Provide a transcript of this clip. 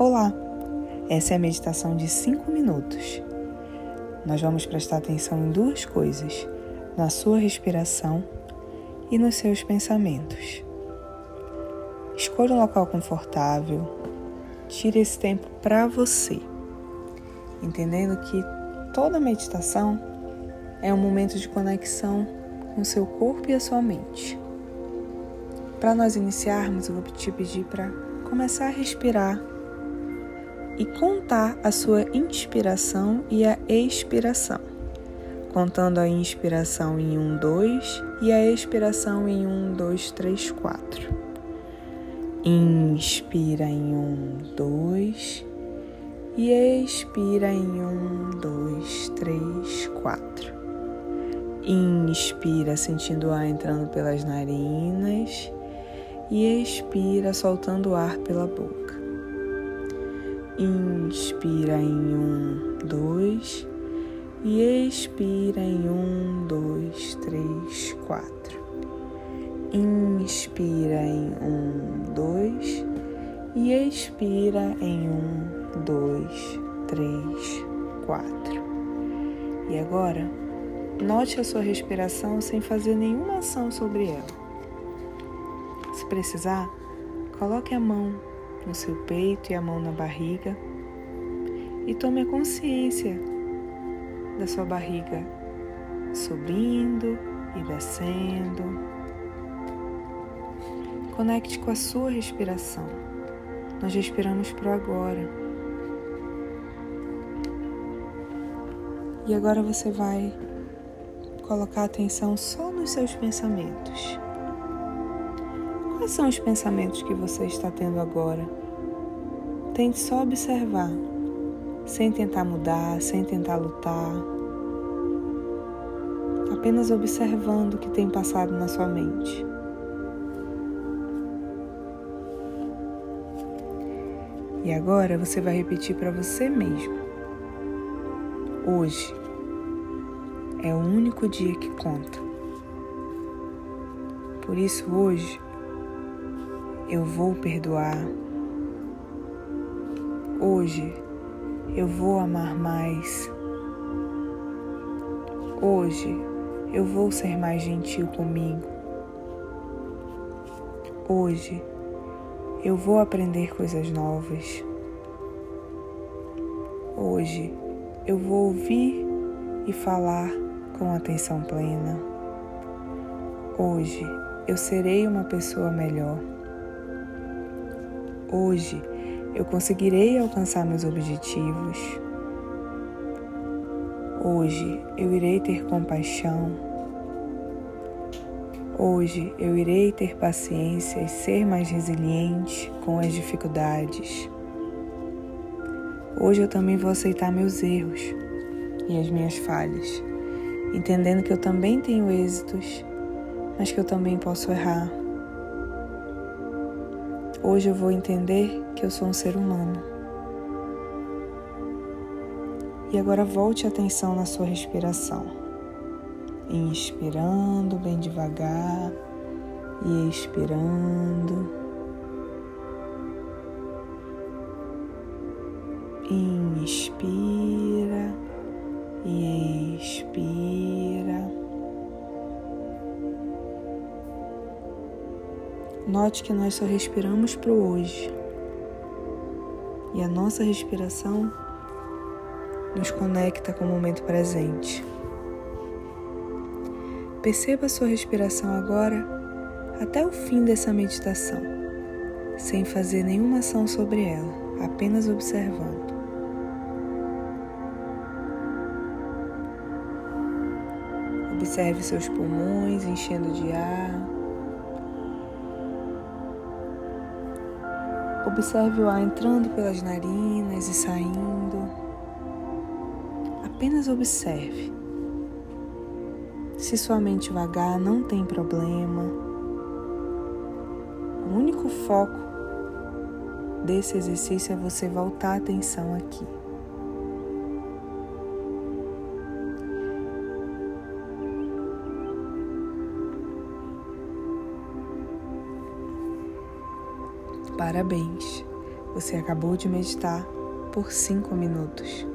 Olá! Essa é a meditação de 5 minutos. Nós vamos prestar atenção em duas coisas: na sua respiração e nos seus pensamentos. Escolha um local confortável, tire esse tempo para você, entendendo que toda meditação é um momento de conexão com seu corpo e a sua mente. Para nós iniciarmos, eu vou te pedir para começar a respirar e contar a sua inspiração e a expiração. Contando a inspiração em 1, 2 e a expiração em 1, 2, 3, 4. Inspira em 1, 2 e expira em 1, 2, 3, 4. Inspira sentindo o ar entrando pelas narinas e expira soltando o ar pela boca. Inspira em um, dois e expira em um, dois, três, quatro. Inspira em um, dois e expira em um, dois, três, quatro. E agora, note a sua respiração sem fazer nenhuma ação sobre ela. Se precisar, coloque a mão no seu peito e a mão na barriga e tome a consciência da sua barriga subindo e descendo. Conecte com a sua respiração. Nós respiramos para agora. E agora você vai colocar atenção só nos seus pensamentos. Quais são os pensamentos que você está tendo agora? Tente só observar, sem tentar mudar, sem tentar lutar. Apenas observando o que tem passado na sua mente. E agora você vai repetir para você mesmo. Hoje é o único dia que conta. Por isso, hoje, eu vou perdoar. Hoje eu vou amar mais. Hoje eu vou ser mais gentil comigo. Hoje eu vou aprender coisas novas. Hoje eu vou ouvir e falar com atenção plena. Hoje eu serei uma pessoa melhor. Hoje eu conseguirei alcançar meus objetivos. Hoje eu irei ter compaixão. Hoje eu irei ter paciência e ser mais resiliente com as dificuldades. Hoje eu também vou aceitar meus erros e as minhas falhas, entendendo que eu também tenho êxitos, mas que eu também posso errar Hoje eu vou entender que eu sou um ser humano. E agora volte a atenção na sua respiração. Inspirando bem devagar e expirando. Inspira e expira. Note que nós só respiramos para o hoje. E a nossa respiração nos conecta com o momento presente. Perceba a sua respiração agora até o fim dessa meditação, sem fazer nenhuma ação sobre ela, apenas observando. Observe seus pulmões enchendo de ar. Observe o ar entrando pelas narinas e saindo. Apenas observe. Se sua mente vagar, não tem problema. O único foco desse exercício é você voltar a atenção aqui. Parabéns! Você acabou de meditar por cinco minutos.